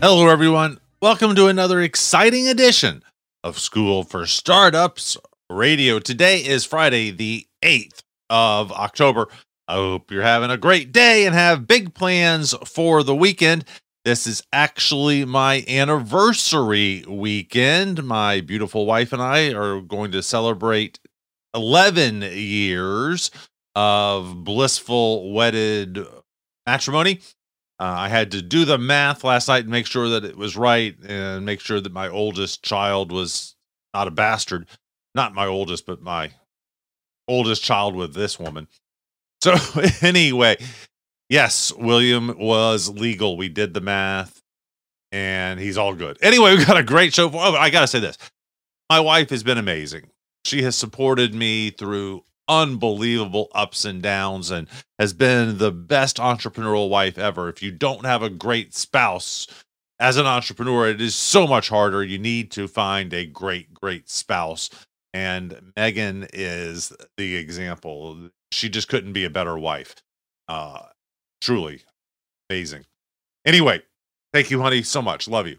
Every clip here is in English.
Hello, everyone. Welcome to another exciting edition of School for Startups Radio. Today is Friday, the 8th of October. I hope you're having a great day and have big plans for the weekend. This is actually my anniversary weekend. My beautiful wife and I are going to celebrate 11 years of blissful wedded matrimony. Uh, I had to do the math last night and make sure that it was right and make sure that my oldest child was not a bastard. Not my oldest, but my oldest child with this woman. So, anyway, yes, William was legal. We did the math and he's all good. Anyway, we got a great show for. Oh, I got to say this my wife has been amazing. She has supported me through unbelievable ups and downs and has been the best entrepreneurial wife ever. If you don't have a great spouse as an entrepreneur, it is so much harder. You need to find a great, great spouse. And Megan is the example. She just couldn't be a better wife. Uh, truly amazing. Anyway, thank you, honey, so much. Love you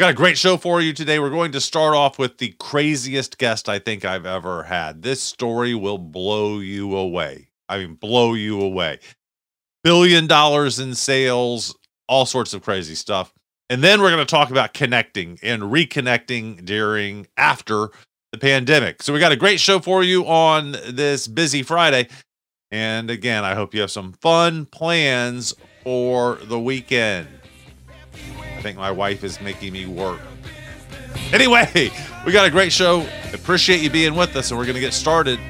got a great show for you today. We're going to start off with the craziest guest I think I've ever had. This story will blow you away. I mean, blow you away. Billion dollars in sales, all sorts of crazy stuff. And then we're going to talk about connecting and reconnecting during, after the pandemic. So we got a great show for you on this busy Friday. And again, I hope you have some fun plans for the weekend. Think my wife is making me work. Anyway, we got a great show. Appreciate you being with us, and we're going to get started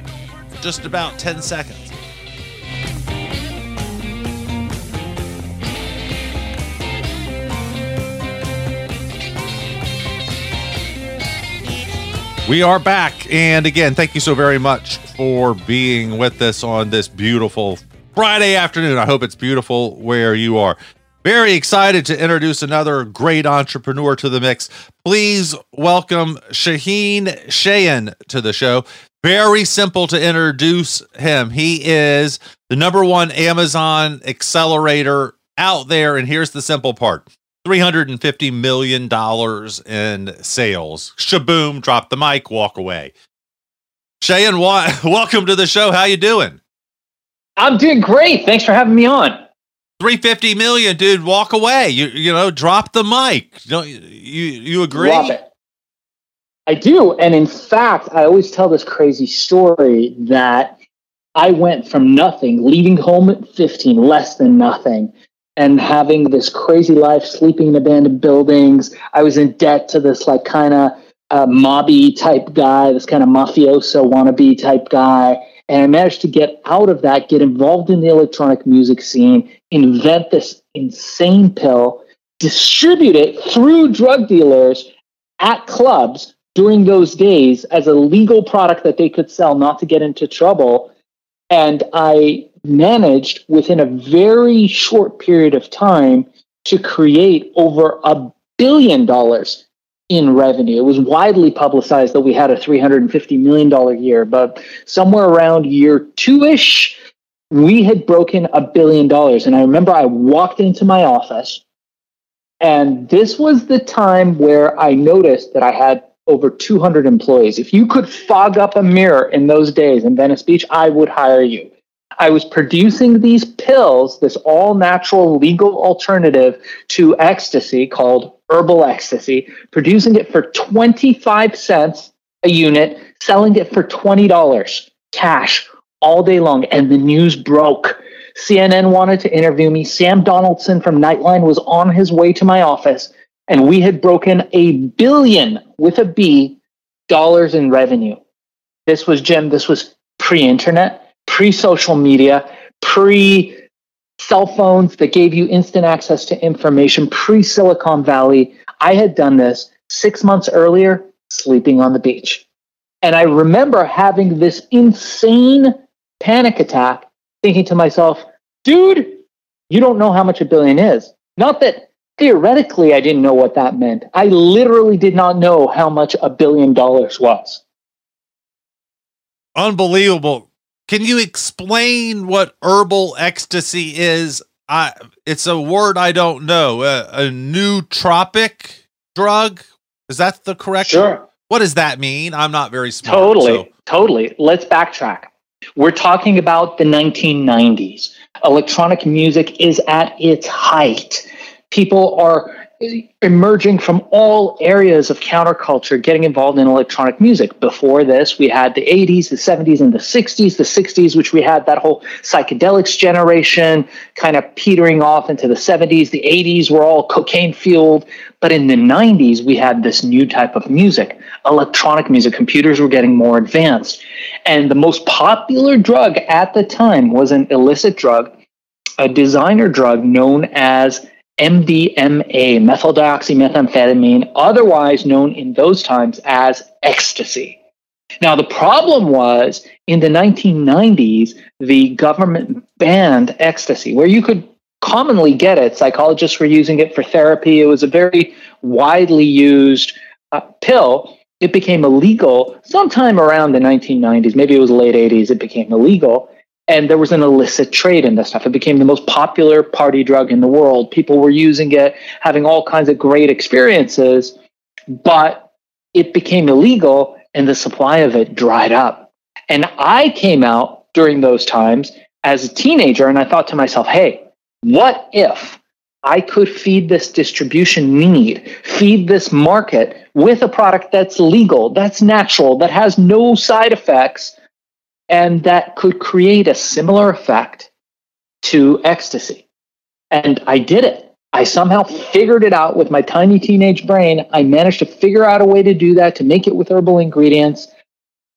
just about 10 seconds. We are back. And again, thank you so very much for being with us on this beautiful Friday afternoon. I hope it's beautiful where you are. Very excited to introduce another great entrepreneur to the mix. Please welcome Shaahin Cheyene to the show. Very simple to introduce him. He is the number one Amazon accelerator out there. And here's the simple part $350 million in sales. Shaboom, drop the mic, walk away. Cheyene, welcome to the show. How you doing? I'm doing great. Thanks for having me on. 350 million, dude, walk away. You you know, drop the mic. Don't you you agree? I do. And in fact, I always tell this crazy story that I went from nothing, leaving home at 15, less than nothing, and having this crazy life, sleeping in abandoned buildings. I was in debt to this like kind of uh, mobby type guy, this kind of mafioso wannabe type guy and I managed to get out of that, get involved in the electronic music scene, invent this insane pill, distribute it through drug dealers at clubs during those days as a legal product that they could sell, not to get into trouble. And I managed within a very short period of time to create over a billion dollars in revenue. It was widely publicized that we had a $350 million year, but somewhere around year two ish, we had broken a billion dollars. And I remember I walked into my office, and this was the time where I noticed that I had over 200 employees. If you could fog up a mirror in those days in Venice Beach, I would hire you. I was producing these pills, this all natural legal alternative to ecstasy called herbal ecstasy, producing it for 25 cents a unit, selling it for $20 cash all day long. And the news broke. CNN wanted to interview me. Sam Donaldson from Nightline was on his way to my office, and we had broken a billion with a B dollars in revenue. This was Jim, this was pre internet, pre social media, pre cell phones that gave you instant access to information pre Silicon Valley. I had done this six months earlier, sleeping on the beach. And I remember having this insane panic attack, thinking to myself, dude, you don't know how much a billion is. Not that theoretically I didn't know what that meant. I literally did not know how much a billion dollars was. Unbelievable. Can you explain what herbal ecstasy is? I it's a word I don't know. A, a nootropic drug is that the correct? Sure. What does that mean? I'm not very smart. Totally, so- totally. Let's backtrack. We're talking about the 1990s. Electronic music is at its height. People are emerging from all areas of counterculture getting involved in electronic music. Before this, we had the 80s, the 70s, and the 60s. The 60s, which we had that whole psychedelics generation kind of petering off into the 70s. The 80s were all cocaine fueled. But in the 90s, we had this new type of music, electronic music. Computers were getting more advanced. And the most popular drug at the time was an illicit drug, a designer drug known as MDMA, methyldioxymethamphetamine, otherwise known in those times as ecstasy. Now, the problem was in the 1990s, the government banned ecstasy, where you could commonly get it. Psychologists were using it for therapy. It was a very widely used uh, pill. It became illegal sometime around the 1990s. Maybe it was late 80s. It became illegal. And there was an illicit trade in this stuff. It became the most popular party drug in the world. People were using it, having all kinds of great experiences, but it became illegal and the supply of it dried up. And I came out during those times as a teenager and I thought to myself, hey, what if I could feed this distribution need, feed this market with a product that's legal, that's natural, that has no side effects, and that could create a similar effect to ecstasy? And I did it. I somehow figured it out with my tiny teenage brain. I managed to figure out a way to do that, to make it with herbal ingredients.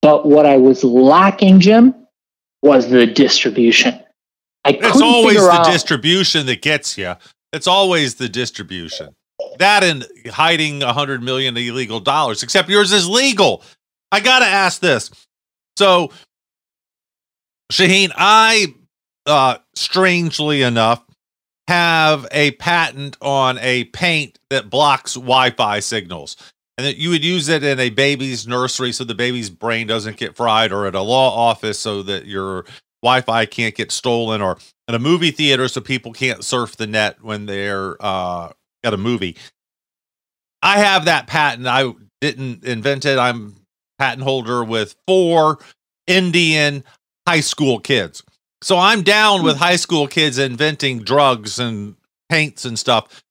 But what I was lacking, Jim, was the distribution. I it's always the out, distribution that gets you. It's always the distribution. That and hiding a hundred million illegal dollars, except yours is legal. I gotta ask this. So, Shaahin, I, uh, strangely enough, have a patent on a paint that blocks Wi-Fi signals, and that you would use it in a baby's nursery so the baby's brain doesn't get fried, or at a law office so that your Wi-Fi can't get stolen, or in a movie theater so people can't surf the net when they're uh, at a movie. I have that patent. I didn't invent it. I'm patent holder with four Indian high school kids. So I'm down with hmm. high school kids inventing drugs and paints and stuff.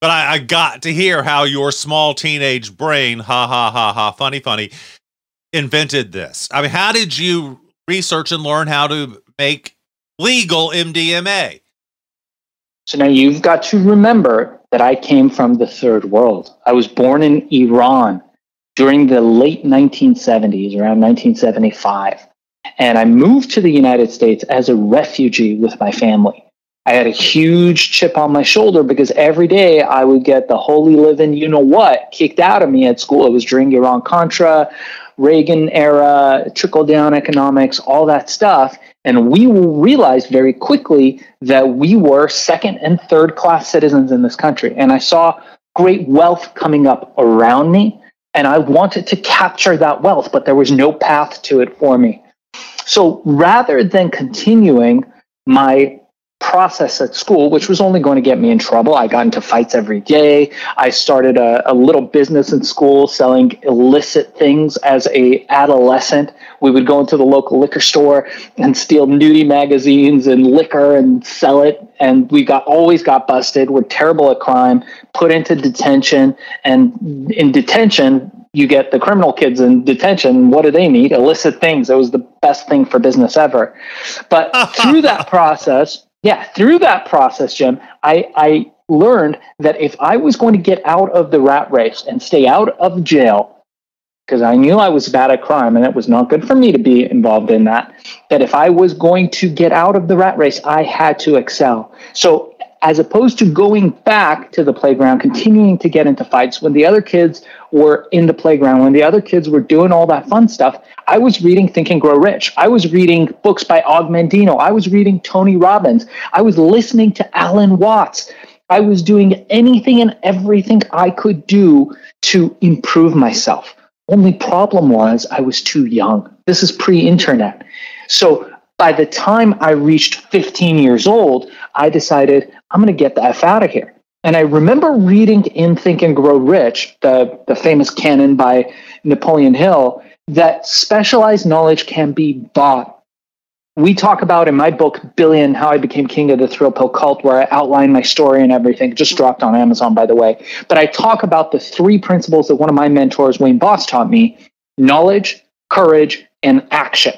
But I, I got to hear how your small teenage brain, ha ha ha ha, funny, funny, invented this. I mean, how did you research and learn how to make legal MDMA? So now you've got to remember that I came from the third world. I was born in Iran during the late 1970s, around 1975. And I moved to the United States as a refugee with my family. I had a huge chip on my shoulder because every day I would get the holy living, you know what, kicked out of me at school. It was during Iran Contra, Reagan era, trickle down economics, all that stuff. And we realized very quickly that we were second and third class citizens in this country. And I saw great wealth coming up around me. And I wanted to capture that wealth, but there was no path to it for me. So rather than continuing my process at school, which was only going to get me in trouble. I got into fights every day. I started a, a, little business in school selling illicit things as a adolescent. We would go into the local liquor store and steal nudie magazines and liquor and sell it. And we got always got busted. We're terrible at crime, put into detention. And in detention, you get the criminal kids in detention. What do they need? Illicit things. It was the best thing for business ever. But through that process, yeah, through that process, Jim, I, I learned that if I was going to get out of the rat race and stay out of jail, because I knew I was bad at crime and it was not good for me to be involved in that, that if I was going to get out of the rat race, I had to excel. So as opposed to going back to the playground, continuing to get into fights when the other kids were in the playground, when the other kids were doing all that fun stuff, I was reading Think and Grow Rich. I was reading books by Og Mandino. I was reading Tony Robbins. I was listening to Alan Watts. I was doing anything and everything I could do to improve myself. Only problem was I was too young. This is pre internet. So By the time I reached 15 years old, I decided I'm going to get the F out of here. And I remember reading in Think and Grow Rich, the, the famous canon by Napoleon Hill, that specialized knowledge can be bought. We talk about in my book, Billion, How I Became King of the Thrill Pill Cult, where I outline my story and everything. just dropped on Amazon, by the way. But I talk about the three principles that one of my mentors, Wayne Boss, taught me knowledge, courage, and action.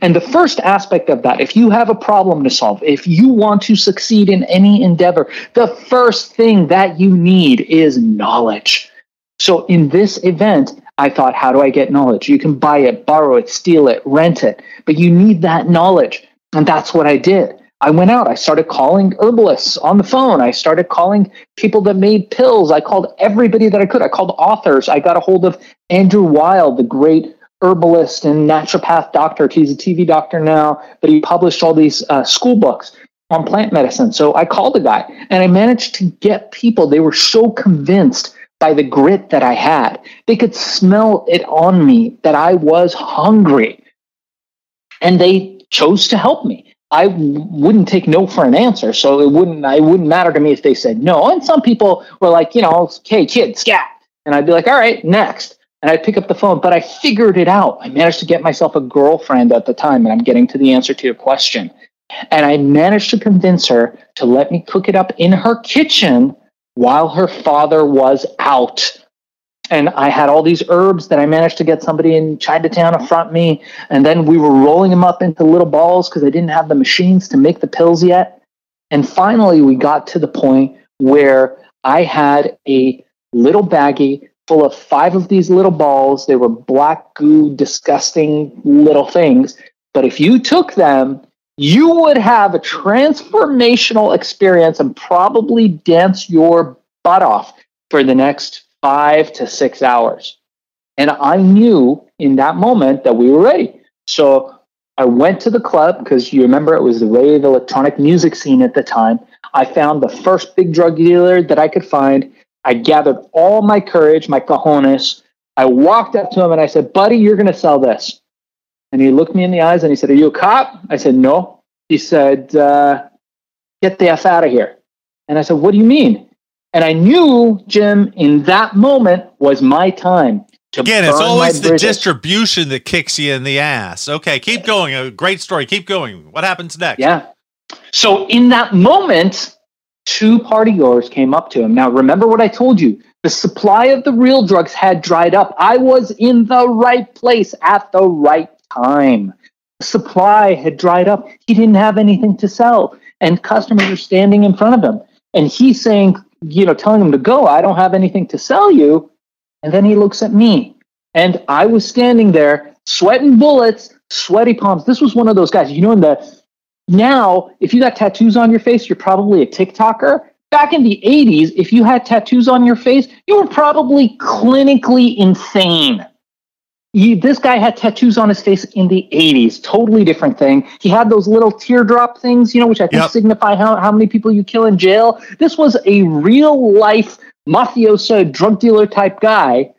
And the first aspect of that, if you have a problem to solve, if you want to succeed in any endeavor, the first thing that you need is knowledge. So in this event, I thought, how do I get knowledge? You can buy it, borrow it, steal it, rent it, but you need that knowledge. And that's what I did. I went out, I started calling herbalists on the phone. I started calling people that made pills. I called everybody that I could. I called authors. I got a hold of Andrew Weil, the great herbalist and naturopath doctor. He's a TV doctor now, but he published all these uh, school books on plant medicine. So I called the guy and I managed to get people. They were so convinced by the grit that I had. They could smell it on me that I was hungry. And they chose to help me. I wouldn't take no for an answer, so it wouldn't. It wouldn't matter to me if they said no. And some people were like, you know, "Hey, kid, scat," and I'd be like, "All right, next." And I'd pick up the phone, but I figured it out. I managed to get myself a girlfriend at the time, and I'm getting to the answer to your question. And I managed to convince her to let me cook it up in her kitchen while her father was out. And I had all these herbs that I managed to get somebody in Chinatown to front me. And then we were rolling them up into little balls because I didn't have the machines to make the pills yet. And finally, we got to the point where I had a little baggie full of five of these little balls. They were black goo, disgusting little things. But if you took them, you would have a transformational experience and probably dance your butt off for the next five to six hours. And I knew in that moment that we were ready. So I went to the club because you remember it was the rave electronic music scene at the time. I found the first big drug dealer that I could find I gathered all my courage, my cojones. I walked up to him and I said, Buddy, you're going to sell this. And he looked me in the eyes and he said, Are you a cop? I said, No. He said, uh, Get the F out of here. And I said, What do you mean? And I knew, Jim, in that moment was my time. To again, it's always the distribution that kicks you in the ass. Okay, keep going. A great story. Keep going. What happens next? Yeah. So in that moment, two partygoers came up to him. Now, remember what I told you the supply of the real drugs had dried up. I was in the right place at the right time. The supply had dried up. He didn't have anything to sell, and customers are standing in front of him. And he's saying, you know, telling him to go, I don't have anything to sell you. And then he looks at me, and I was standing there, sweating bullets, sweaty palms. This was one of those guys, you know, in the now, if you got tattoos on your face, you're probably a TikToker. Back in the 80s, if you had tattoos on your face, you were probably clinically insane. You, this guy had tattoos on his face in the 80s, totally different thing. He had those little teardrop things, you know, which I think yep. signify how, how many people you kill in jail. This was a real life mafioso drug dealer type guy,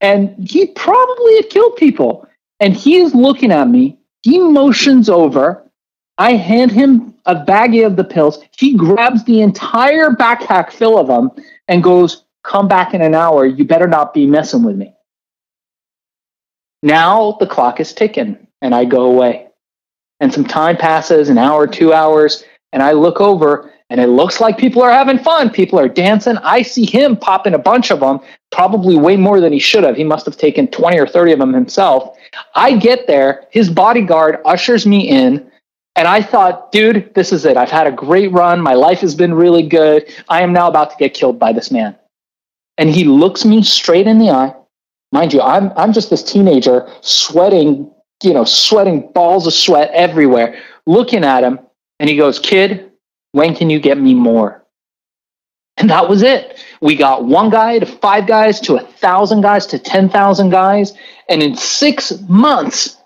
and he probably had killed people. And he is looking at me. He motions over I hand him a baggie of the pills. He grabs the entire backpack full of them and goes, Come back in an hour. You better not be messing with me. Now the clock is ticking and I go away. And some time passes, an hour, two hours, and I look over and it looks like people are having fun. People are dancing. I see him popping a bunch of them, probably way more than he should have. He must have taken 20 or 30 of them himself. I get there, his bodyguard ushers me in. And I thought, dude, this is it. I've had a great run. My life has been really good. I am now about to get killed by this man. And he looks me straight in the eye. Mind you, I'm, I'm just this teenager sweating, you know, sweating balls of sweat everywhere, looking at him. And he goes, Kid, when can you get me more? And that was it. We got one guy to five guys to a thousand guys to 10,000 guys. And in six months,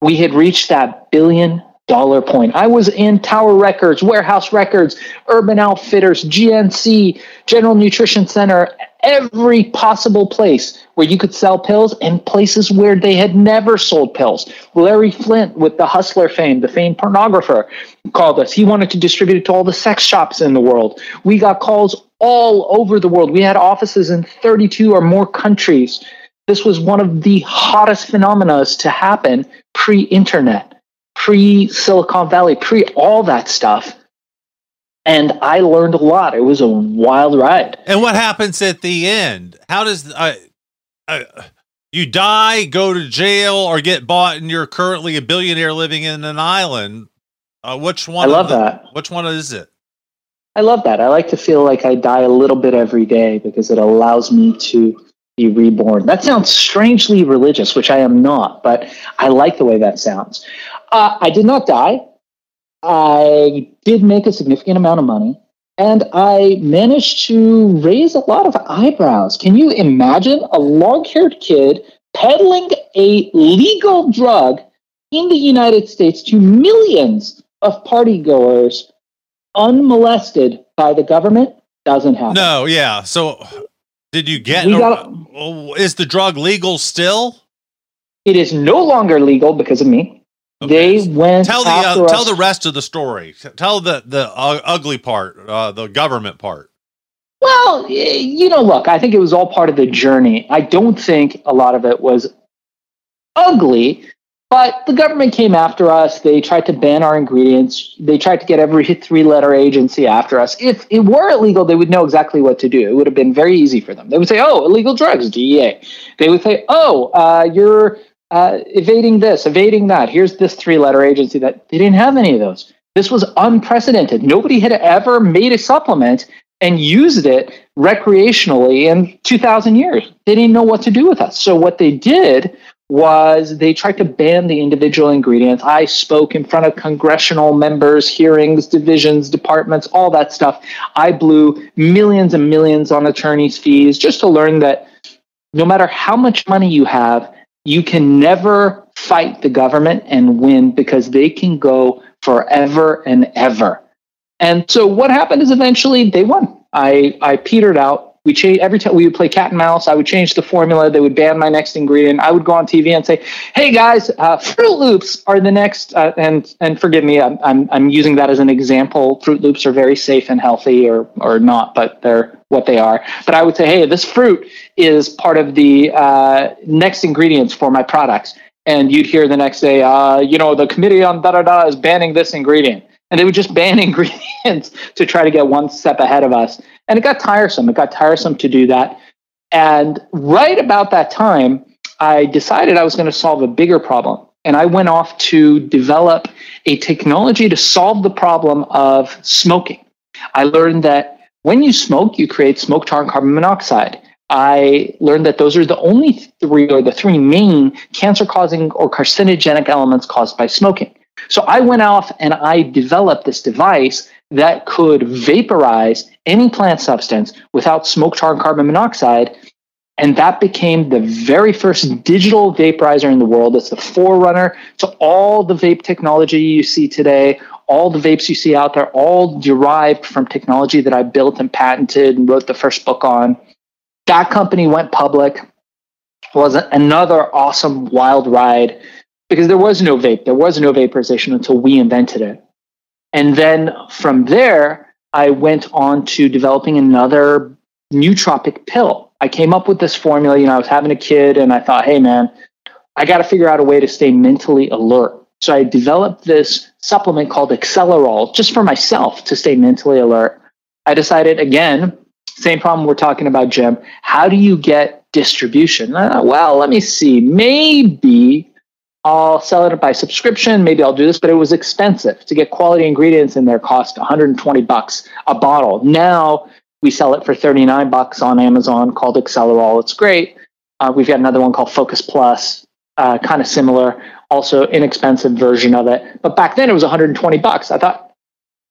we had reached that billion dollar point. I was in Tower Records, Warehouse Records, Urban Outfitters, GNC, General Nutrition Center, every possible place where you could sell pills and places where they had never sold pills. Larry Flynt with the Hustler fame, the famed pornographer, called us. He wanted to distribute it to all the sex shops in the world. We got calls all over the world. We had offices in 32 or more countries. This was one of the hottest phenomena to happen pre internet, pre Silicon Valley, pre all that stuff. And I learned a lot. It was a wild ride. And what happens at the end? How does uh, uh, you die, go to jail, or get bought, and you're currently a billionaire living in an island? Uh, which one? I love the, that. Which one is it? I love that. I like to feel like I die a little bit every day because it allows me to be reborn. That sounds strangely religious, which I am not, but I like the way that sounds. Uh, I did not die. I did make a significant amount of money and I managed to raise a lot of eyebrows. Can you imagine a long haired kid peddling a legal drug in the United States to millions of party goers unmolested by the government? Doesn't happen. No, yeah. So did you get? Got, is the drug legal still? It is no longer legal because of me. Okay. They went. Tell the uh, tell the rest of the story. Tell the the uh, ugly part, uh, the government part. Well, you know, look, I think it was all part of the journey. I don't think a lot of it was ugly. But the government came after us. They tried to ban our ingredients. They tried to get every three letter agency after us. If it were illegal, they would know exactly what to do. It would have been very easy for them. They would say, oh, illegal drugs, DEA. They would say, oh, uh, you're uh, evading this, evading that. Here's this three letter agency that they didn't have any of those. This was unprecedented. Nobody had ever made a supplement and used it recreationally in 2000 years. They didn't know what to do with us. So, what they did was they tried to ban the individual ingredients. I spoke in front of congressional members, hearings, divisions, departments, all that stuff. I blew millions and millions on attorneys' fees just to learn that no matter how much money you have, you can never fight the government and win because they can go forever and ever. And so what happened is eventually they won. I, I petered out we change every time we would play cat and mouse. I would change the formula. They would ban my next ingredient. I would go on TV and say, "Hey guys, uh, Froot Loops are the next." Uh, and and forgive me, I'm, I'm I'm using that as an example. Froot Loops are very safe and healthy, or or not, but they're what they are. But I would say, "Hey, this fruit is part of the uh, next ingredients for my products." And you'd hear the next day, uh, you know, the committee on da da da is banning this ingredient and they would just ban ingredients to try to get one step ahead of us. And it got tiresome. It got tiresome to do that. And right about that time, I decided I was going to solve a bigger problem. And I went off to develop a technology to solve the problem of smoking. I learned that when you smoke, you create smoke, tar, and carbon monoxide. I learned that those are the only three or the three main cancer causing or carcinogenic elements caused by smoking. So I went off and I developed this device that could vaporize any plant substance without smoke, tar, and carbon monoxide. And that became the very first digital vaporizer in the world. It's the forerunner to all the vape technology you see today. All the vapes you see out there, all derived from technology that I built and patented and wrote the first book on. That company went public. Was another awesome wild ride because there was no vape, there was no vaporization until we invented it. And then from there, I went on to developing another nootropic pill. I came up with this formula. You know, I was having a kid and I thought, hey, man, I got to figure out a way to stay mentally alert. So I developed this supplement called Accelerol just for myself to stay mentally alert. I decided again, same problem we're talking about, Jim. How do you get distribution? Uh, well, let me see. Maybe I'll sell it by subscription. Maybe I'll do this, but it was expensive to get quality ingredients in there. Cost 120 bucks a bottle. Now we sell it for 39 bucks on Amazon, called Accelerol. It's great. Uh, we've got another one called Focus Plus, uh, kind of similar, also inexpensive version of it. But back then it was 120 bucks. I thought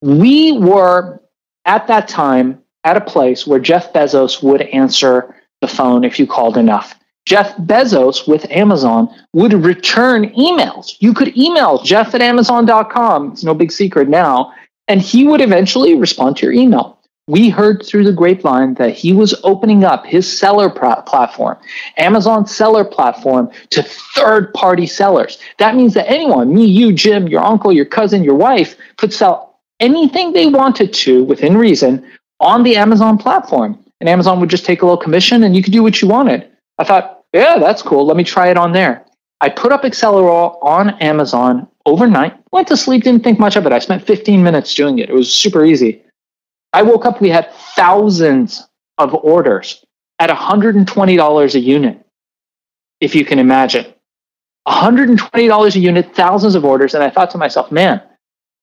we were at that time at a place where Jeff Bezos would answer the phone if you called enough. Jeff Bezos with Amazon would return emails. You could email Jeff at Amazon.com. It's no big secret now. And he would eventually respond to your email. We heard through the grapevine that he was opening up his seller platform, Amazon seller platform, to third party sellers. That means that anyone, me, you, Jim, your uncle, your cousin, your wife, could sell anything they wanted to within reason on the Amazon platform. And Amazon would just take a little commission and you could do what you wanted. I thought, yeah, that's cool. Let me try it on there. I put up Accelerol on Amazon overnight, went to sleep, didn't think much of it. I spent 15 minutes doing it. It was super easy. I woke up, we had thousands of orders at $120 a unit, if you can imagine. $120 a unit, thousands of orders. And I thought to myself, man,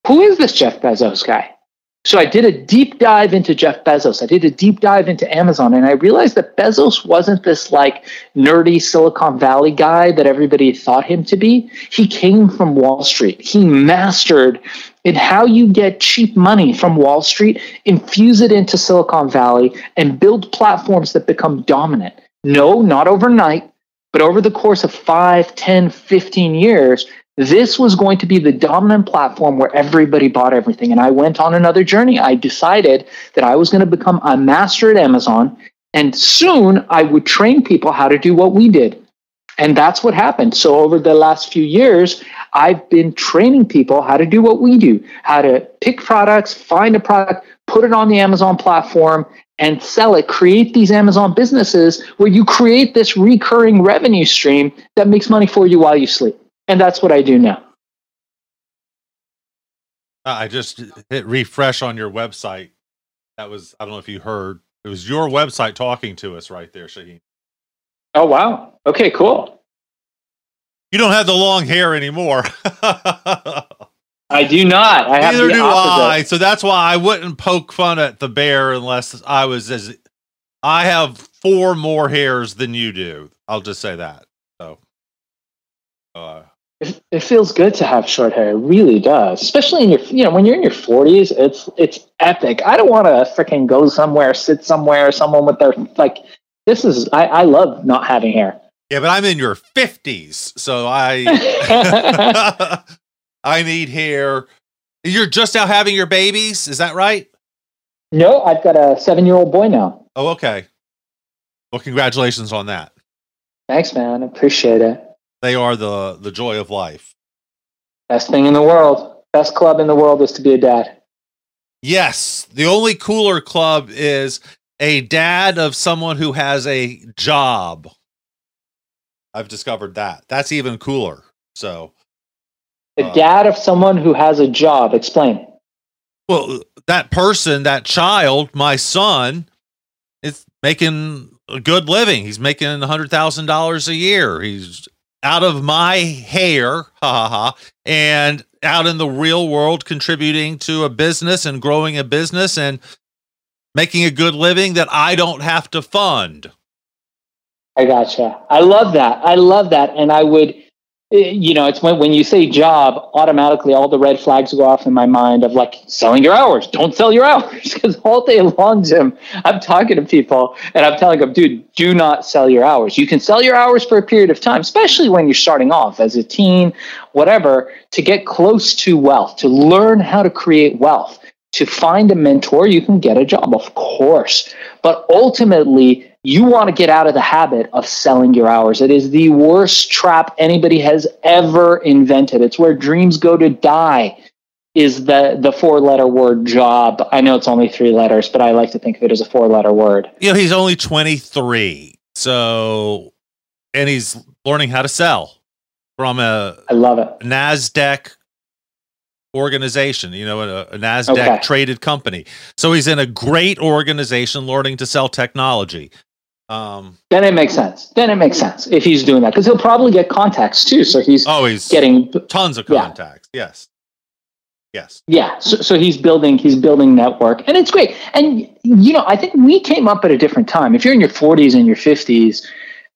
who is this Jeff Bezos guy? So I did a deep dive into Jeff Bezos. I did a deep dive into Amazon, and I realized that Bezos wasn't this like nerdy Silicon Valley guy that everybody thought him to be. He came from Wall Street. He mastered in how you get cheap money from Wall Street, infuse it into Silicon Valley, and build platforms that become dominant. No, not overnight, but over the course of 5, 10, 15 years, this was going to be the dominant platform where everybody bought everything. And I went on another journey. I decided that I was going to become a master at Amazon. And soon I would train people how to do what we did. And that's what happened. So over the last few years, I've been training people how to do what we do, how to pick products, find a product, put it on the Amazon platform and sell it, create these Amazon businesses where you create this recurring revenue stream that makes money for you while you sleep. And that's what I do now. Uh, I just hit refresh on your website. That was, I don't know if you heard, it was your website talking to us right there, Shaahin. Oh, wow. Okay, cool. You don't have the long hair anymore. I do not. I Neither do. I. So that's why I wouldn't poke fun at the bear unless I was as I have four more hairs than you do. I'll just say that. So uh, it, it feels good to have short hair. It really does. Especially in your, you know, when you're in your 40s, it's it's epic. I don't want to freaking go somewhere, sit somewhere, someone with their like. This is I, I love not having hair. Yeah, but I'm in your 50s, so I I need hair. You're just now having your babies, is that right? No, I've got a seven year old boy now. Oh, okay. Well, congratulations on that. Thanks, man. Appreciate it. They are the the joy of life. Best thing in the world. Best club in the world is to be a dad. Yes, the only cooler club is a dad of someone who has a job. I've discovered that. That's even cooler. So, the uh, dad of someone who has a job. Explain. Well, that person, that child, my son, is making a good living. He's making a hundred thousand dollars a year. He's out of my hair, ha ha and out in the real world contributing to a business and growing a business and making a good living that I don't have to fund. I gotcha. I love that. I love that. And I would you know, it's when, when you say job, automatically all the red flags go off in my mind of like selling your hours. Don't sell your hours because all day long, Jim, I'm talking to people and I'm telling them, dude, do not sell your hours. You can sell your hours for a period of time, especially when you're starting off as a teen, whatever, to get close to wealth, to learn how to create wealth. To find a mentor, you can get a job, of course. But ultimately, you want to get out of the habit of selling your hours. It is the worst trap anybody has ever invented. It's where dreams go to die. Is the the four letter word job? I know it's only three letters, but I like to think of it as a four letter word. You know, he's only twenty three, so and he's learning how to sell from a I love it Nasdaq organization, you know, a, a Nasdaq okay. traded company. So he's in a great organization learning to sell technology. Um, then it makes sense. Then it makes sense if he's doing that because he'll probably get contacts too. So he's always oh, getting tons of contacts. Yeah. Yes. Yes. Yeah. So, so he's building he's building network, and it's great. And you know, I think we came up at a different time. If you're in your 40s and your 50s,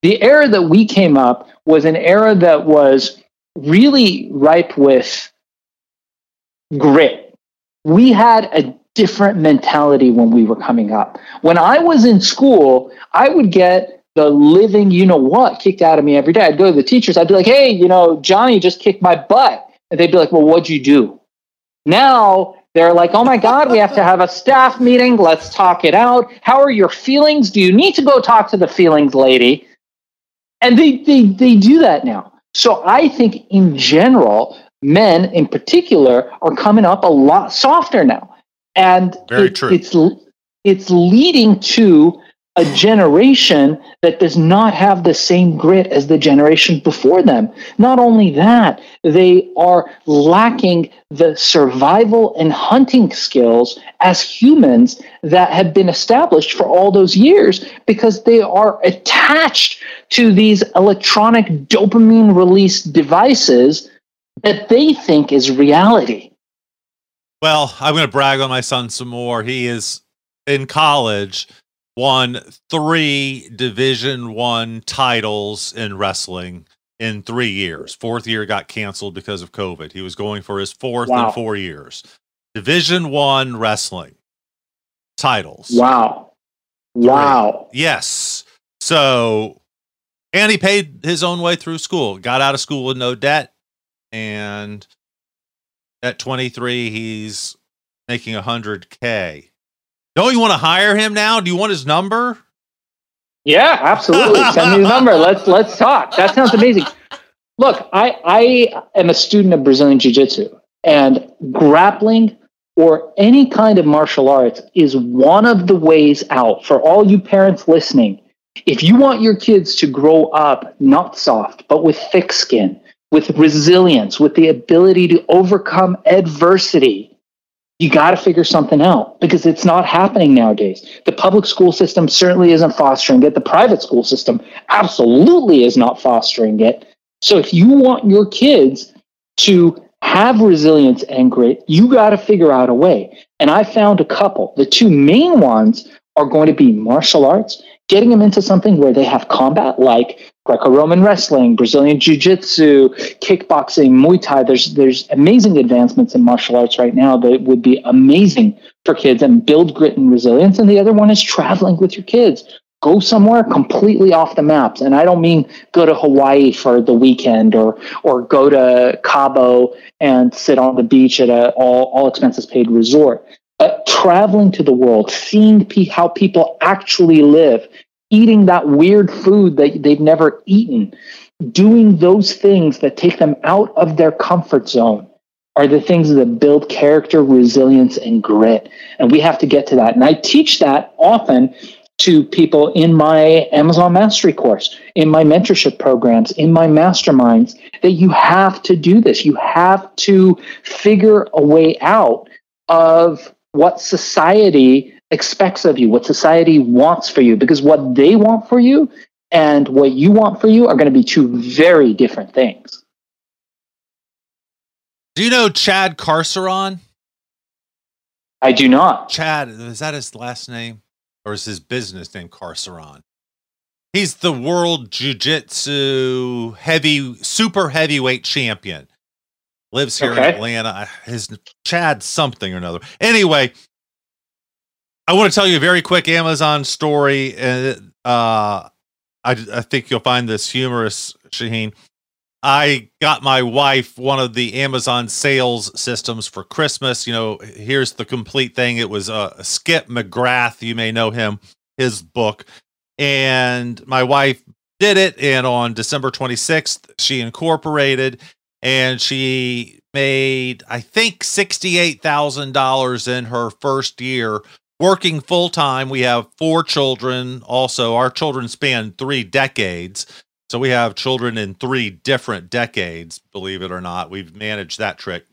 the era that we came up was an era that was really ripe with grit. We had a different mentality when we were coming up. When I was in school, I would get the living, you know what, kicked out of me every day. I'd go to the teachers. I'd be like, hey, you know, Johnny just kicked my butt. And they'd be like, well, what'd you do? Now they're like, oh my God, we have to have a staff meeting. Let's talk it out. How are your feelings? Do you need to go talk to the feelings lady? And they, they, they do that now. So I think in general, men in particular are coming up a lot softer now. And Very it, true. it's it's leading to a generation that does not have the same grit as the generation before them. Not only that, they are lacking the survival and hunting skills as humans that have been established for all those years because they are attached to these electronic dopamine release devices that they think is reality. Well, I'm going to brag on my son some more. He is in college won three division one titles in wrestling in three years. Fourth year got canceled because of covid. He was going for his fourth wow. in four years. Division one wrestling titles. Wow. Wow. Yes. So and he paid his own way through school. Got out of school with no debt and at 23 he's making 100k don't you want to hire him now? Do you want his number? Yeah, absolutely. Send me his number. Let's let's talk. That sounds amazing. Look, I I am a student of Brazilian Jiu-Jitsu and grappling or any kind of martial arts is one of the ways out for all you parents listening. If you want your kids to grow up not soft, but with thick skin, with resilience, with the ability to overcome adversity, you got to figure something out because it's not happening nowadays. The public school system certainly isn't fostering it. The private school system absolutely is not fostering it. So if you want your kids to have resilience and grit, you got to figure out a way. And I found a couple. The two main ones are going to be martial arts, getting them into something where they have combat, like Greco-Roman wrestling, Brazilian Jiu-Jitsu, kickboxing, Muay Thai. There's there's amazing advancements in martial arts right now that would be amazing for kids and build grit and resilience. And the other one is traveling with your kids. Go somewhere completely off the maps. And I don't mean go to Hawaii for the weekend or or go to Cabo and sit on the beach at a all, all expenses paid resort. But traveling to the world, seeing pe- how people actually live, eating that weird food that they've never eaten, doing those things that take them out of their comfort zone are the things that build character, resilience, and grit. And we have to get to that. And I teach that often to people in my Amazon Mastery course, in my mentorship programs, in my masterminds, that you have to do this. You have to figure a way out of what society expects of you, what society wants for you, because what they want for you and what you want for you are going to be two very different things. Do you know Chad Carceron? I do not. Chad, is that his last name? Or is his business name Carceron? He's the world jiu-jitsu heavy super heavyweight champion. Lives here okay. in Atlanta. His Chad something or another. Anyway, I want to tell you a very quick Amazon story. And uh, I, I think you'll find this humorous, Shaahin. I got my wife one of the Amazon sales systems for Christmas. You know, here's the complete thing. It was uh, Skip McGrath. You may know him, his book. And my wife did it. And on December 26th, she incorporated and she made, I think, $68,000 in her first year working full time. We have four children. Also, our children span three decades. So we have children in three different decades, believe it or not. We've managed that trick.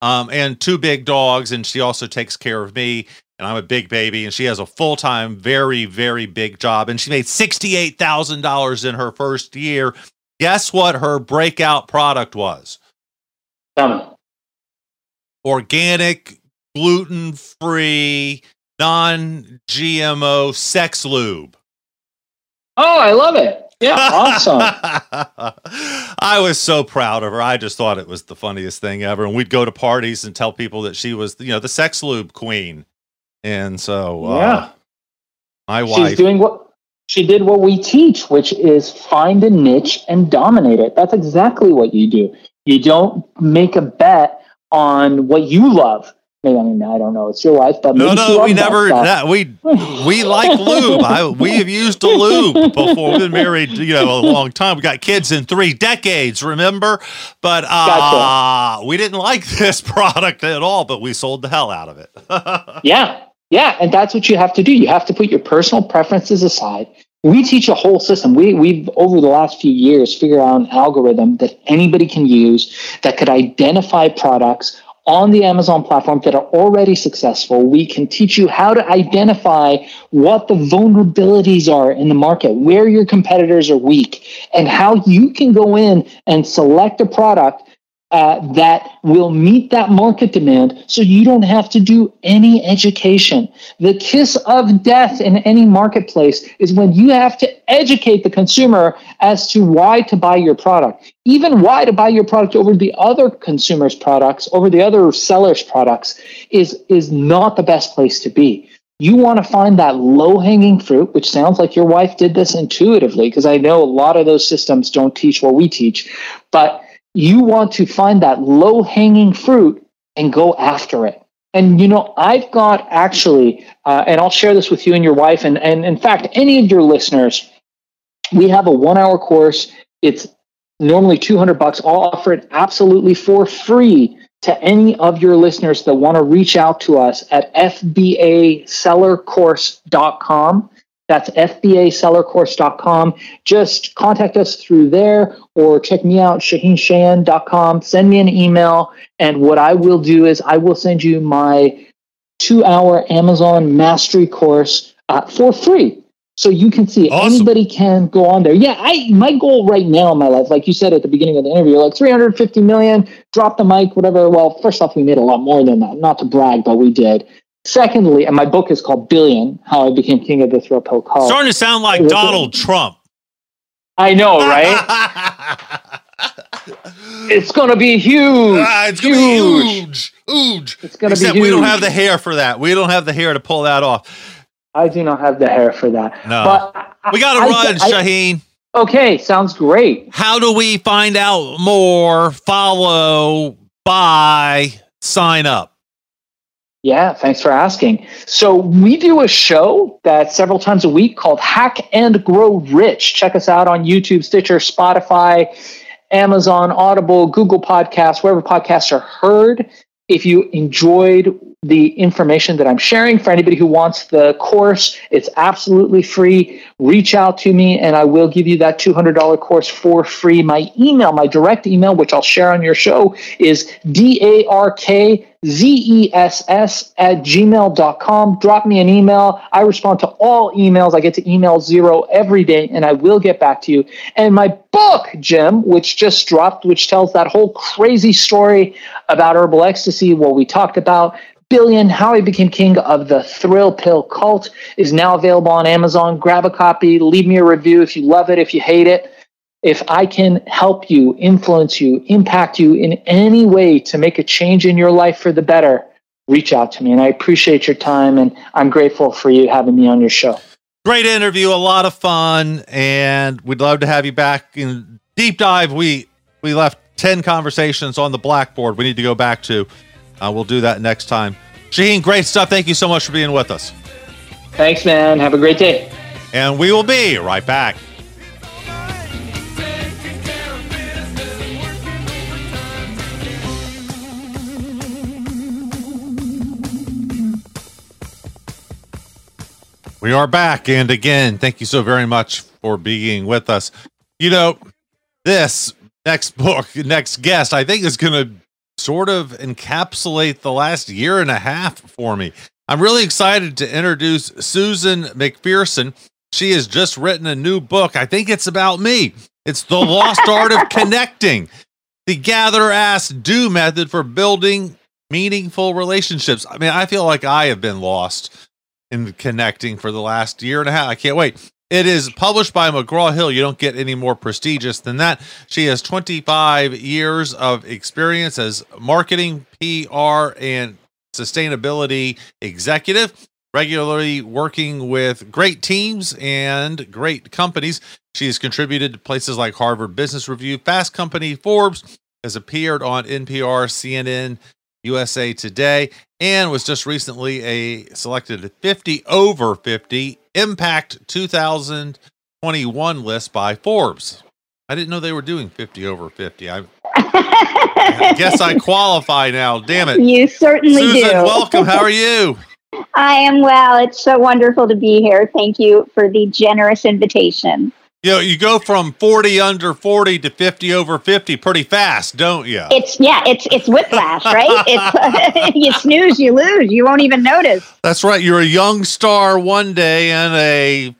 Um, and two big dogs. And she also takes care of me. And I'm a big baby. And she has a full time, very, very big job. And she made $68,000 in her first year. Guess what her breakout product was? Organic, gluten free, non GMO sex lube. Oh, I love it. Yeah, awesome. I was so proud of her. I just thought it was the funniest thing ever. And we'd go to parties and tell people that she was, you know, the sex lube queen. And so, uh, yeah, my wife. She's doing what She did what we teach, which is find a niche and dominate it. That's exactly what you do. You don't make a bet on what you love. I mean, I don't know. It's your wife, but no, no, we never. That, we we like lube. I, we have used a lube before. We've been married, you know, a long time. We got kids in three decades. Remember, but uh, gotcha. we didn't like this product at all. But we sold the hell out of it. yeah, yeah, and that's what you have to do. You have to put your personal preferences aside. We teach a whole system. We, we've over the last few years figured out an algorithm that anybody can use that could identify products on the Amazon platform that are already successful. We can teach you how to identify what the vulnerabilities are in the market, where your competitors are weak, and how you can go in and select a product uh, that will meet that market demand so you don't have to do any education. The kiss of death in any marketplace is when you have to educate the consumer as to why to buy your product, even why to buy your product over the other consumers' products, over the other sellers' products, is, is not the best place to be. You want to find that low hanging fruit, which sounds like your wife did this intuitively, because I know a lot of those systems don't teach what we teach. But you want to find that low hanging fruit and go after it. And you know, I've got actually, uh, and I'll share this with you and your wife, and and in fact, any of your listeners. We have a one hour course. It's normally 200 bucks. I'll offer it absolutely for free to any of your listeners that want to reach out to us at fbasellercourse.com. That's fbasellercourse.com. Just contact us through there or check me out, shaahincheyene.com. Send me an email. And what I will do is I will send you my two hour Amazon mastery course uh, for free. So you can see awesome. anybody can go on there. Yeah, I my goal right now in my life, like you said at the beginning of the interview, like 350 million, drop the mic, whatever. Well, first off, we made a lot more than that. Not to brag, but we did. Secondly, and my book is called Billion: How I Became King of the Thrill Pill Cult. Starting to sound like Donald Trump. I know, right? it's going to be huge. Uh, it's going to be huge. Huge. It's going to be huge. we don't have the hair for that. We don't have the hair to pull that off. I do not have the hair for that. No. But we got to run, I, Shaahin. Okay, sounds great. How do we find out more, follow, buy, sign up? Yeah, thanks for asking. So, we do a show that several times a week called Hack and Grow Rich. Check us out on YouTube, Stitcher, Spotify, Amazon, Audible, Google Podcasts, wherever podcasts are heard. If you enjoyed the information that I'm sharing for anybody who wants the course, it's absolutely free. Reach out to me and I will give you that $200 course for free. My email, my direct email, which I'll share on your show, is D A R K Z-E-S-S at gmail.com. Drop me an email. I respond to all emails. I get to email zero every day, and I will get back to you. And my book, Jim, which just dropped, which tells that whole crazy story about herbal ecstasy, what we talked about, Billion, How I Became King of the Thrill Pill Cult, is now available on Amazon. Grab a copy, leave me a review if you love it, if you hate it if I can help you, influence you, impact you in any way to make a change in your life for the better, reach out to me. And I appreciate your time and I'm grateful for you having me on your show. Great interview, a lot of fun, and we'd love to have you back in deep dive. We we left 10 conversations on the blackboard we need to go back to. Uh, we'll do that next time. Shaahin, great stuff. Thank you so much for being with us. Thanks, man. Have a great day. And we will be right back. We are back. And again, thank you so very much for being with us. You know, this next book, next guest, I think is going to sort of encapsulate the last year and a half for me. I'm really excited to introduce Susan McPherson. She has just written a new book. I think it's about me. It's The Lost Art of Connecting, the gather, ask, do method for building meaningful relationships. I mean, I feel like I have been lost in connecting for the last year and a half. I can't wait. It is published by McGraw Hill. You don't get any more prestigious than that. She has 25 years of experience as marketing, PR, and sustainability executive. regularly working with great teams and great companies. She's contributed to places like Harvard Business Review, Fast Company, Forbes, has appeared on NPR, CNN, USA Today, and was just recently a selected 50 over 50 Impact 2021 list by Forbes. I didn't know they were doing 50 over 50. I, I guess I qualify now. Damn it. You certainly Susan, do. welcome. How are you? I am well. It's so wonderful to be here. Thank you for the generous invitation. You know, you go from 40 under 40 to 50 over 50 pretty fast, don't you? It's yeah, it's it's whiplash, right? It's you snooze, you lose. You won't even notice. That's right. You're a young star one day and a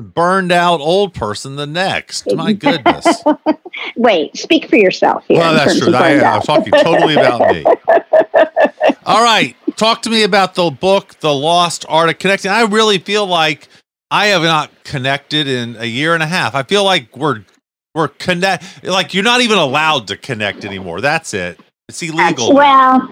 burned out old person the next. My goodness. Wait, speak for yourself here. well, that's true. I, I'm talking totally about me. All right. Talk to me about the book, The Lost Art of Connecting. I really feel like I have not connected in a year and a half. I feel like we're we're connect like you're not even allowed to connect anymore. That's it. It's illegal. Well,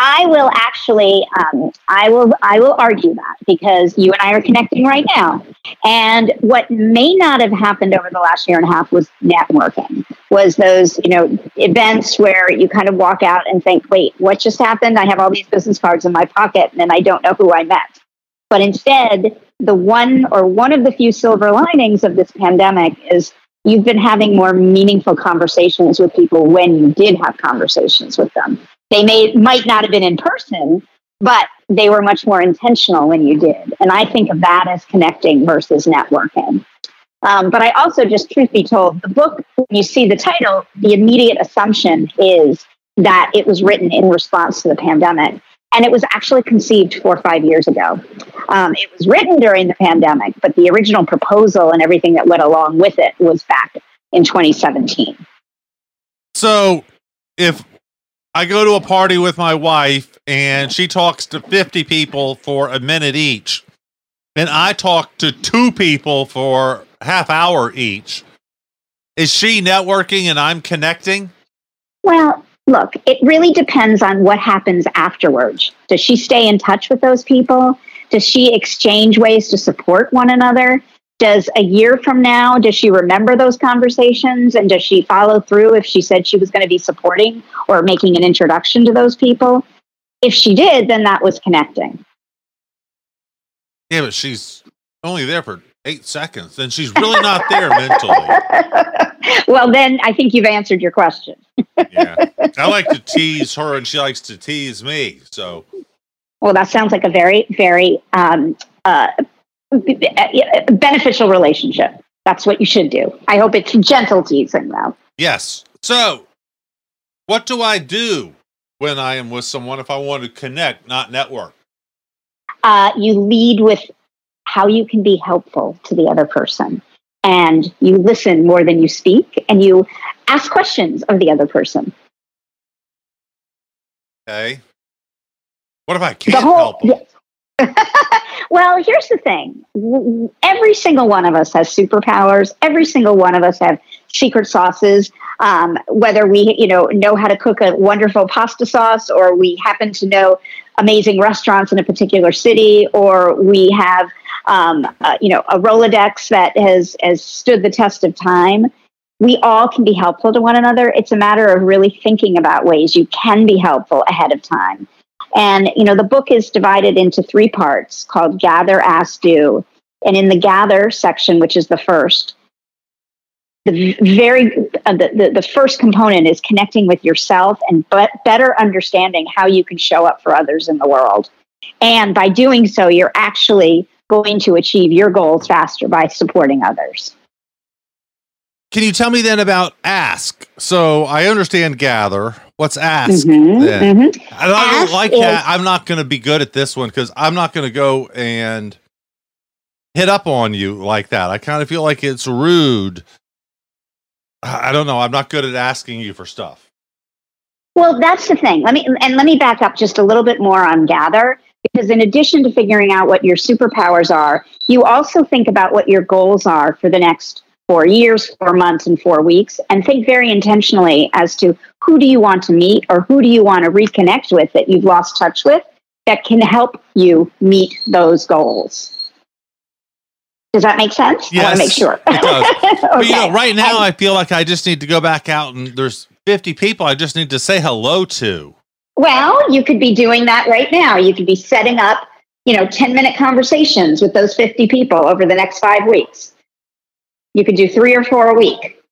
I will actually, um, I will, I will argue that because you and I are connecting right now, and what may not have happened over the last year and a half was networking. Was those, you know, events where you kind of walk out and think, "Wait, what just happened? I have all these business cards in my pocket, and I don't know who I met." But instead, the one or one of the few silver linings of this pandemic is you've been having more meaningful conversations with people when you did have conversations with them. They may might not have been in person, but they were much more intentional when you did. And I think of that as connecting versus networking. Um, but I also, just truth be told, the book, when you see the title, the immediate assumption is that it was written in response to the pandemic. And it was actually conceived four or five years ago. Um, it was written during the pandemic, but the original proposal and everything that went along with it was back in 2017. So if I go to a party with my wife and she talks to 50 people for a minute each, and I talk to two people for half hour each, is she networking and I'm connecting? Well, look, it really depends on what happens afterwards. Does she stay in touch with those people? Does she exchange ways to support one another? Does a year from now, does she remember those conversations and does she follow through if she said she was going to be supporting or making an introduction to those people? If she did, then that was connecting. Yeah, but she's only there for eight seconds and she's really not there mentally. well, then I think you've answered your question. Yeah. I like to tease her and she likes to tease me. So Well, that sounds like a very, very um, uh, beneficial relationship. That's what you should do. I hope it's gentle teasing, though. Yes. So, what do I do when I am with someone if I want to connect, not network? Uh, you lead with how you can be helpful to the other person. And you listen more than you speak, and you ask questions of the other person. Okay. What if I can't the whole, help? them? well, here's the thing every single one of us has superpowers, every single one of us have secret sauces. Um, whether we, you know, know how to cook a wonderful pasta sauce, or we happen to know amazing restaurants in a particular city, or we have, um, uh, you know, a Rolodex that has has stood the test of time. We all can be helpful to one another. It's a matter of really thinking about ways you can be helpful ahead of time. And you know, the book is divided into three parts called Gather, Ask, Do. And in the Gather section, which is the first, the very uh, the, the, the first component is connecting with yourself and but better understanding how you can show up for others in the world. And by doing so, you're actually going to achieve your goals faster by supporting others. Can you tell me then about ask? So I understand gather. What's ask? Mhm, then? mhm. I don't Ask like is- that. I'm not going to be good at this one because I'm not going to go and hit up on you like that. I kind of feel like it's rude. I don't know. I'm not good at asking you for stuff. Well, that's the thing. Let me and let me back up just a little bit more on gather because in addition to figuring out what your superpowers are, you also think about what your goals are for the next 4 years, 4 months and 4 weeks and think very intentionally as to who do you want to meet or who do you want to reconnect with that you've lost touch with that can help you meet those goals. Does that make sense? Yes, I want to make sure. It does. But you know, right now And- I feel like I just need to go back out and there's 50 people I just need to say hello to. Well, you could be doing that right now. You could be setting up, you know, 10 minute conversations with those 50 people over the next five weeks. You could do three or four a week.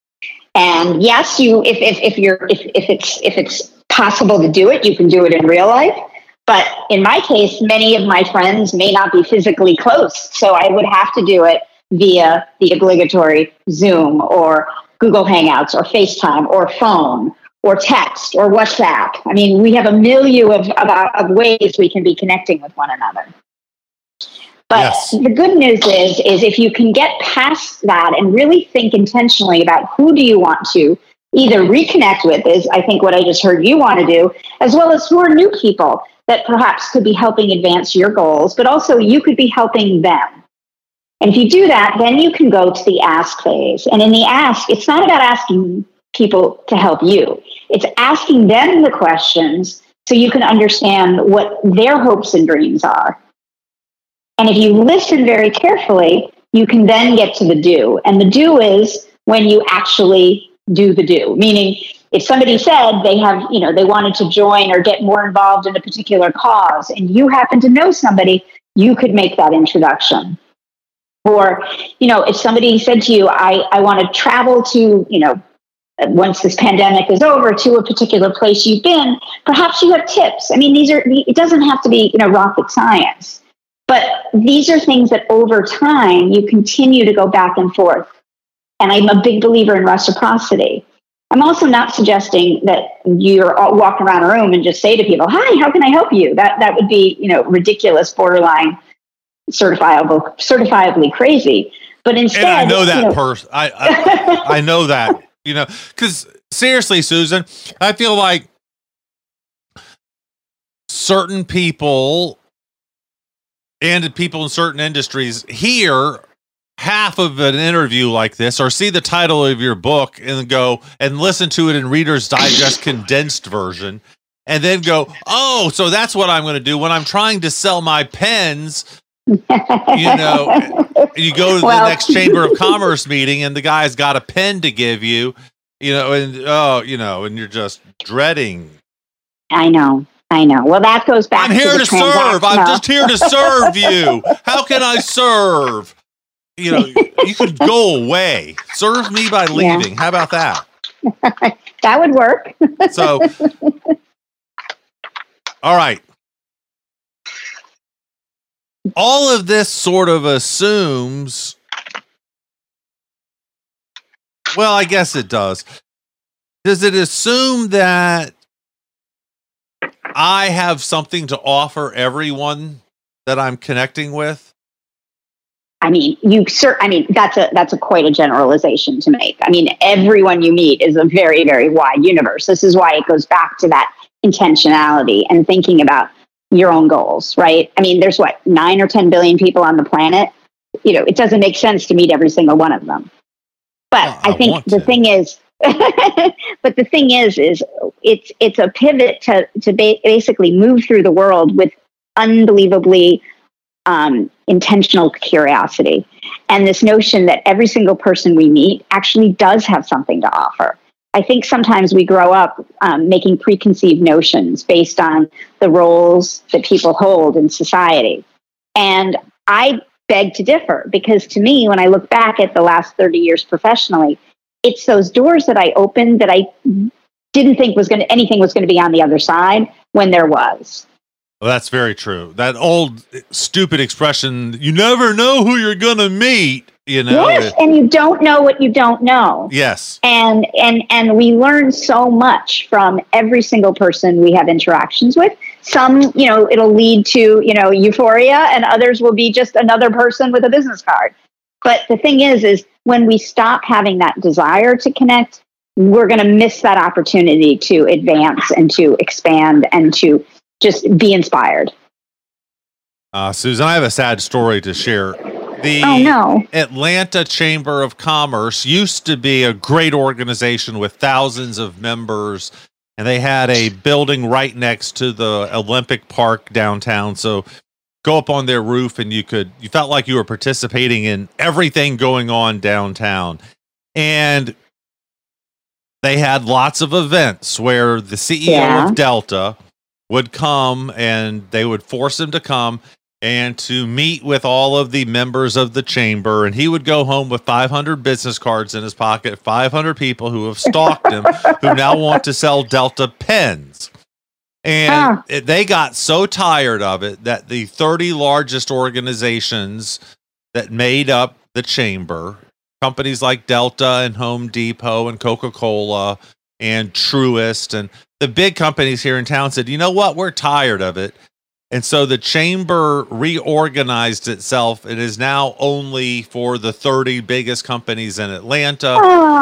And yes, you if, if, if you're if, if it's if it's possible to do it, you can do it in real life. But in my case, many of my friends may not be physically close. So I would have to do it via the obligatory Zoom or Google Hangouts or FaceTime or phone or text or WhatsApp. I mean, we have a milieu of, of, of ways we can be connecting with one another. But Yes. the good news is, is if you can get past that and really think intentionally about who do you want to either reconnect with, is I think what I just heard you want to do, as well as who are new people that perhaps could be helping advance your goals, but also you could be helping them. And if you do that, then you can go to the ask phase. And in the ask, it's not about asking people to help you, it's asking them the questions so you can understand what their hopes and dreams are. And if you listen very carefully, you can then get to the do. And the do is when you actually do the do, meaning if somebody said they have, you know, they wanted to join or get more involved in a particular cause and you happen to know somebody, you could make that introduction. Or, you know, if somebody said to you, I, I want to travel to, you know, once this pandemic is over to a particular place you've been, perhaps you have tips. I mean, these are, it doesn't have to be, you know, rocket science, but these are things that over time you continue to go back and forth. And I'm a big believer in reciprocity. I'm also not suggesting that you're all walk around a room and just say to people, "Hi, how can I help you?" That that would be, you know, ridiculous, borderline certifiable, certifiably crazy. But instead, And I know you that know- person. I, I I know that. You know, because seriously, Susan, I feel like certain people and people in certain industries hear half of an interview like this or see the title of your book and go and listen to it in Reader's Digest condensed version and then go, oh, so that's what I'm going to do when I'm trying to sell my pens. You know, you go to Well- the next Chamber of Commerce meeting and the guy's got a pen to give you, you know, and oh, you know, and you're just dreading. I know. I know. Well, that goes back. I'm here to, to serve. I'm just here to serve you. How can I serve? You know, you could go away. Serve me by Yeah. leaving. How about that? That would work. So, all right. All of this sort of assumes. Well, I guess it does. Does it assume that I have something to offer everyone that I'm connecting with? I mean, you cer- I mean, that's a that's a quite a generalization to make. I mean, everyone you meet is a very very wide universe. This is why it goes back to that intentionality and thinking about your own goals, right? I mean, there's what nine or ten billion people on the planet. You know, it doesn't make sense to meet every single one of them. But Well, I I think the to. thing is, but the thing is, is it's it's a pivot to to ba- basically move through the world with unbelievably um, intentional curiosity and this notion that every single person we meet actually does have something to offer. I think sometimes we grow up um, making preconceived notions based on the roles that people hold in society. And I beg to differ because to me, when I look back at the last 30 years professionally, it's those doors that I opened that I didn't think was going to anything was going to be on the other side when there was. Well, that's very true. That old stupid expression, you never know who you're going to meet, you know? yes, it- and you don't know what you don't know. yes. and and and we learn so much from every single person we have interactions with some you know it'll lead to you know euphoria and others will be just another person with a business card but the thing is is when we stop having that desire to connect we're going to miss that opportunity to advance and to expand and to just be inspired Uh, Susan, I have a sad story to share. The oh no Atlanta Chamber of Commerce used to be a great organization with thousands of members and they had a building right next to the Olympic Park downtown. So go up on their roof and you could you felt like you were participating in everything going on downtown. And they had lots of events where the CEO Yeah. of Delta would come and they would force him to come and to meet with all of the members of the chamber. And he would go home with 500 business cards in his pocket 500 people who have stalked him who now want to sell delta pens. And Ah. they got so tired of it that the 30 largest organizations that made up the chamber companies like delta and home depot and coca-cola and truist and the big companies here in town said you know what? We're tired of it and so the chamber reorganized itself and is now only for the 30 biggest companies in Atlanta.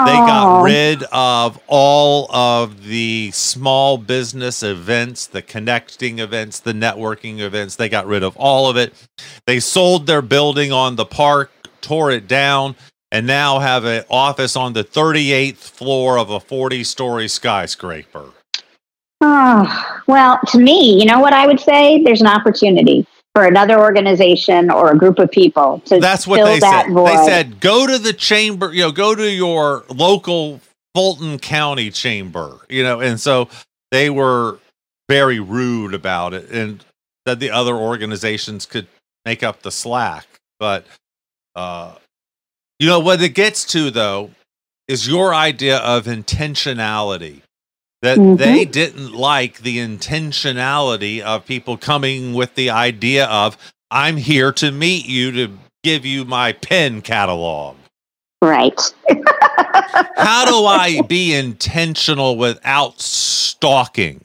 They got rid of all of the small business events, the connecting events, the networking events. They got rid of all of it. They sold their building on the park, tore it down, and now have an office on the 38th floor of a 40 story skyscraper. Oh, well, to me, you know what I would say? There's an opportunity for another organization or a group of people to That's what they that said. void. They said go to the chamber, you know, go to your local Fulton County chamber, you know, and so they were very rude about it and said the other organizations could make up the slack. But uh you know what it gets to though is your idea of intentionality. That Mhm. they didn't like the intentionality of people coming with the idea of I'm here to meet you to give you my pen catalog. right. How do I be intentional without stalking?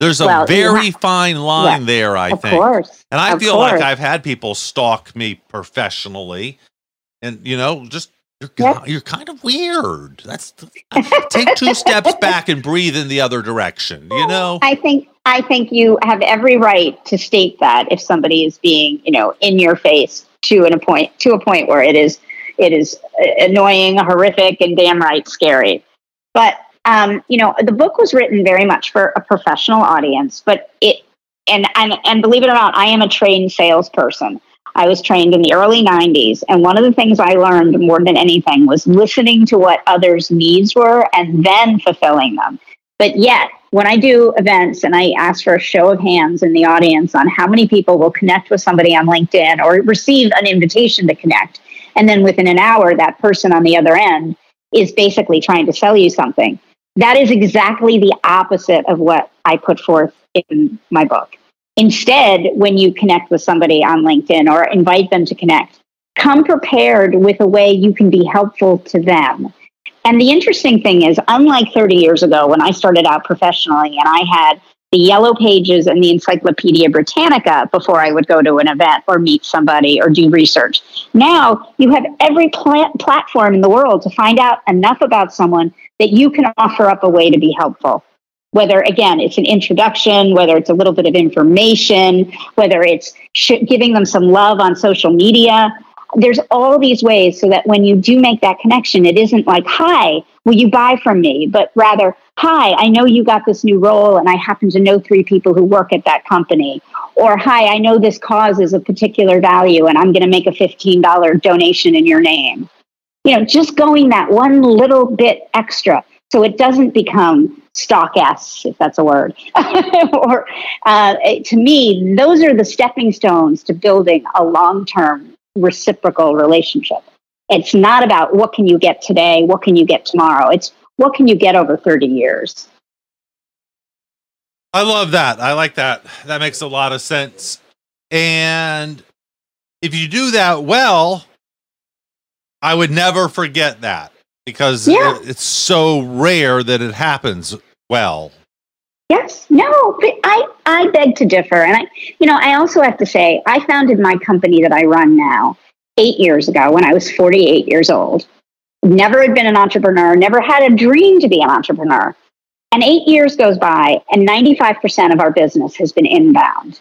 There's a Well, very fine line Yeah, there, I of think. course. And I of feel like. I've had people stalk me professionally, and you know, just you're, you're kind of weird. That's take two steps back and breathe in the other direction. You know, I think I think you have every right to state that if somebody is being, you know, in your face to an a point to a point where it is it is uh, annoying, horrific, and damn right scary. But um, you know, the book was written very much for a professional audience, but it and and and believe it or not, I am a trained salesperson. I was trained in the early 90s. And one of the things I learned more than anything was listening to what others' needs were and then fulfilling them. But yet, when I do events and I ask for a show of hands in the audience on how many people will connect with somebody on LinkedIn or receive an invitation to connect, and then within an hour, that person on the other end is basically trying to sell you something, that is exactly the opposite of what I put forth in my book. Instead, when you connect with somebody on LinkedIn or invite them to connect, come prepared with a way you can be helpful to them. And the interesting thing is, unlike 30 years ago when I started out professionally and I had the yellow pages and the Encyclopedia Britannica before I would go to an event or meet somebody or do research. Now you have every pla- platform in the world to find out enough about someone that you can offer up a way to be helpful whether again it's an introduction whether it's a little bit of information whether it's sh- giving them some love on social media. There's all these ways so that when you do make that connection it isn't like hi will you buy from me? but rather hi i know you got this new role and i happen to know three people who work at that company. Or hi i know this cause is of particular value and i'm going to make a $15 donation in your name. You know just going that one little bit extra so it doesn't become stock s if that's a word or uh, to me those are the stepping stones to building a long-term reciprocal relationship it's not about what can you get today what can you get tomorrow it's what can you get over 30 years I love that. I like that. That makes a lot of sense. And if you do that well, I would never forget that because Yeah. it- it's so rare that it happens well. Yes, no, but I, I beg to differ. And I, you know, I also have to say, I founded my company that I run now eight years ago when I was 48 years old. Never had been an entrepreneur, never had a dream to be an entrepreneur. And eight years goes by, and 95% of our business has been inbound.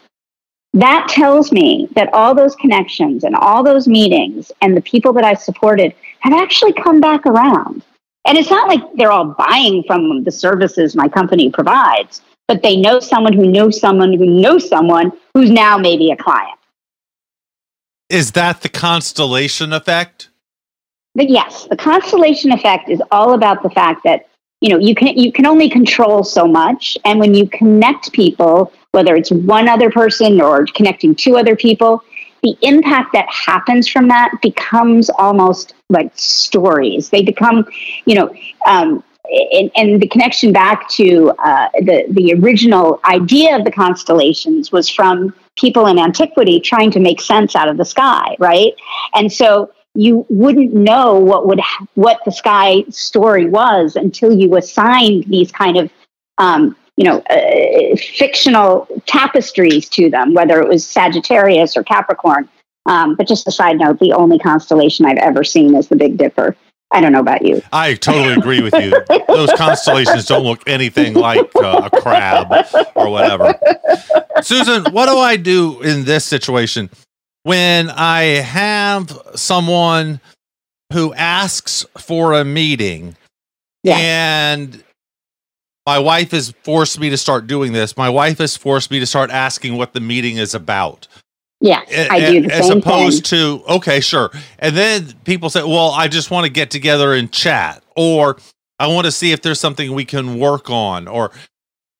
That tells me that all those connections and all those meetings and the people that I supported have actually come back around. And it's not like they're all buying from the services my company provides, but they know someone who knows someone who knows someone who's now maybe a client. Is that the constellation effect? But yes, the constellation effect is all about the fact that you know you can you can only control so much and when you connect people whether it's one other person or connecting two other people the impact that happens from that becomes almost like stories they become you know um, and, and, the connection back to uh, the the original idea of the constellations was from people in antiquity trying to make sense out of the sky, right? And so you wouldn't know what would what the sky story was until you assigned these kind of um, you know uh, fictional tapestries to them, whether it was Sagittarius or Capricorn. Um, but just a side note, the only constellation I've ever seen is the Big Dipper. I don't know about you. I totally agree with you. Those constellations don't look anything like uh, a crab or whatever. Susan, what do I do in this situation when I have someone who asks for a meeting yeah. and my wife has forced me to start doing this? My wife has forced me to start asking what the meeting is about. Yeah, I do the as same opposed thing. to okay, sure. And then people say, "Well, I just want to get together and chat," or "I want to see if there's something we can work on," or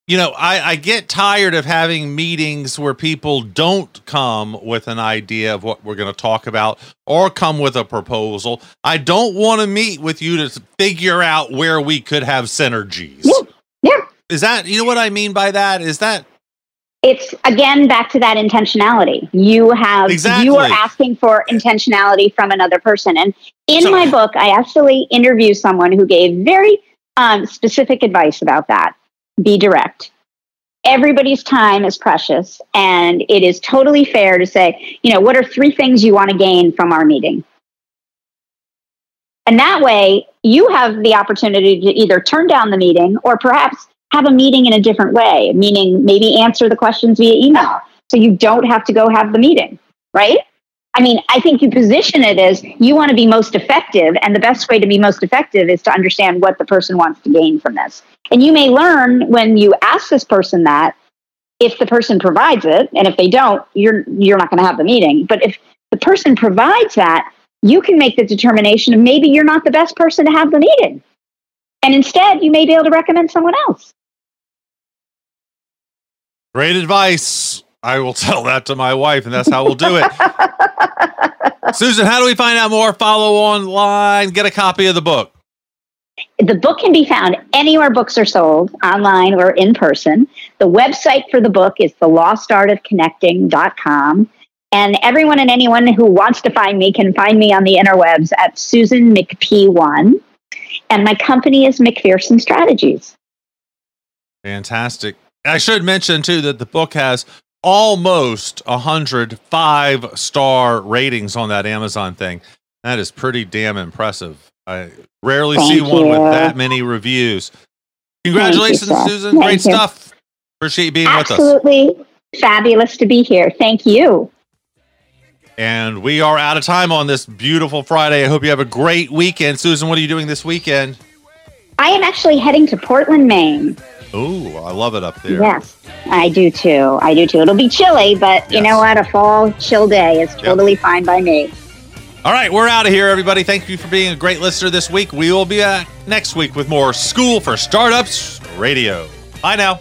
you know, I, I get tired of having meetings where people don't come with an idea of what we're going to talk about or come with a proposal. I don't want to meet with you to figure out where we could have synergies. Yeah. Is that you know what I mean by that? Is that it's again back to that intentionality. You have exactly. you are asking for intentionality from another person. And in so, my book, I actually interview someone who gave very um, specific advice about that. Be direct. Everybody's time is precious, and it is totally fair to say, you know, what are three things you want to gain from our meeting? And that way, you have the opportunity to either turn down the meeting or perhaps have a meeting in a different way, meaning maybe answer the questions via email so you don't have to go have the meeting, right? I mean, I think you position it as you want to be most effective, and the best way to be most effective is to understand what the person wants to gain from this. And you may learn when you ask this person that if the person provides it, and if they don't, you're you're not going to have the meeting. But if the person provides that, you can make the determination of maybe you're not the best person to have the meeting. And instead, you may be able to recommend someone else. Great advice. I will tell that to my wife, and that's how we'll do it. Susan, how do we find out more? Follow online, get a copy of the book. The book can be found anywhere books are sold, online or in person. The website for the book is thelostartofconnecting.com. And everyone and anyone who wants to find me can find me on the interwebs at Susan McP1. And my company is McPherson Strategies. Fantastic. I should mention too that the book has almost hundred five star ratings on that Amazon thing. That is pretty damn impressive. I rarely Thank see one with that many reviews. Congratulations, you, Susan. Thank Great you. stuff. Appreciate being Absolutely with us. Absolutely fabulous to be here. Thank you. And we are out of time on this beautiful Friday. I hope you have a great weekend. Susan, what are you doing this weekend? I am actually heading to Portland, Maine. Oh, I love it up there. Yes, I do too. I do too. It'll be chilly, but yes. you know what? A fall chill day is totally yep. fine by me. All right, we're out of here, everybody. Thank you for being a great listener this week. We will be back next week with more School for Startups Radio. Bye now.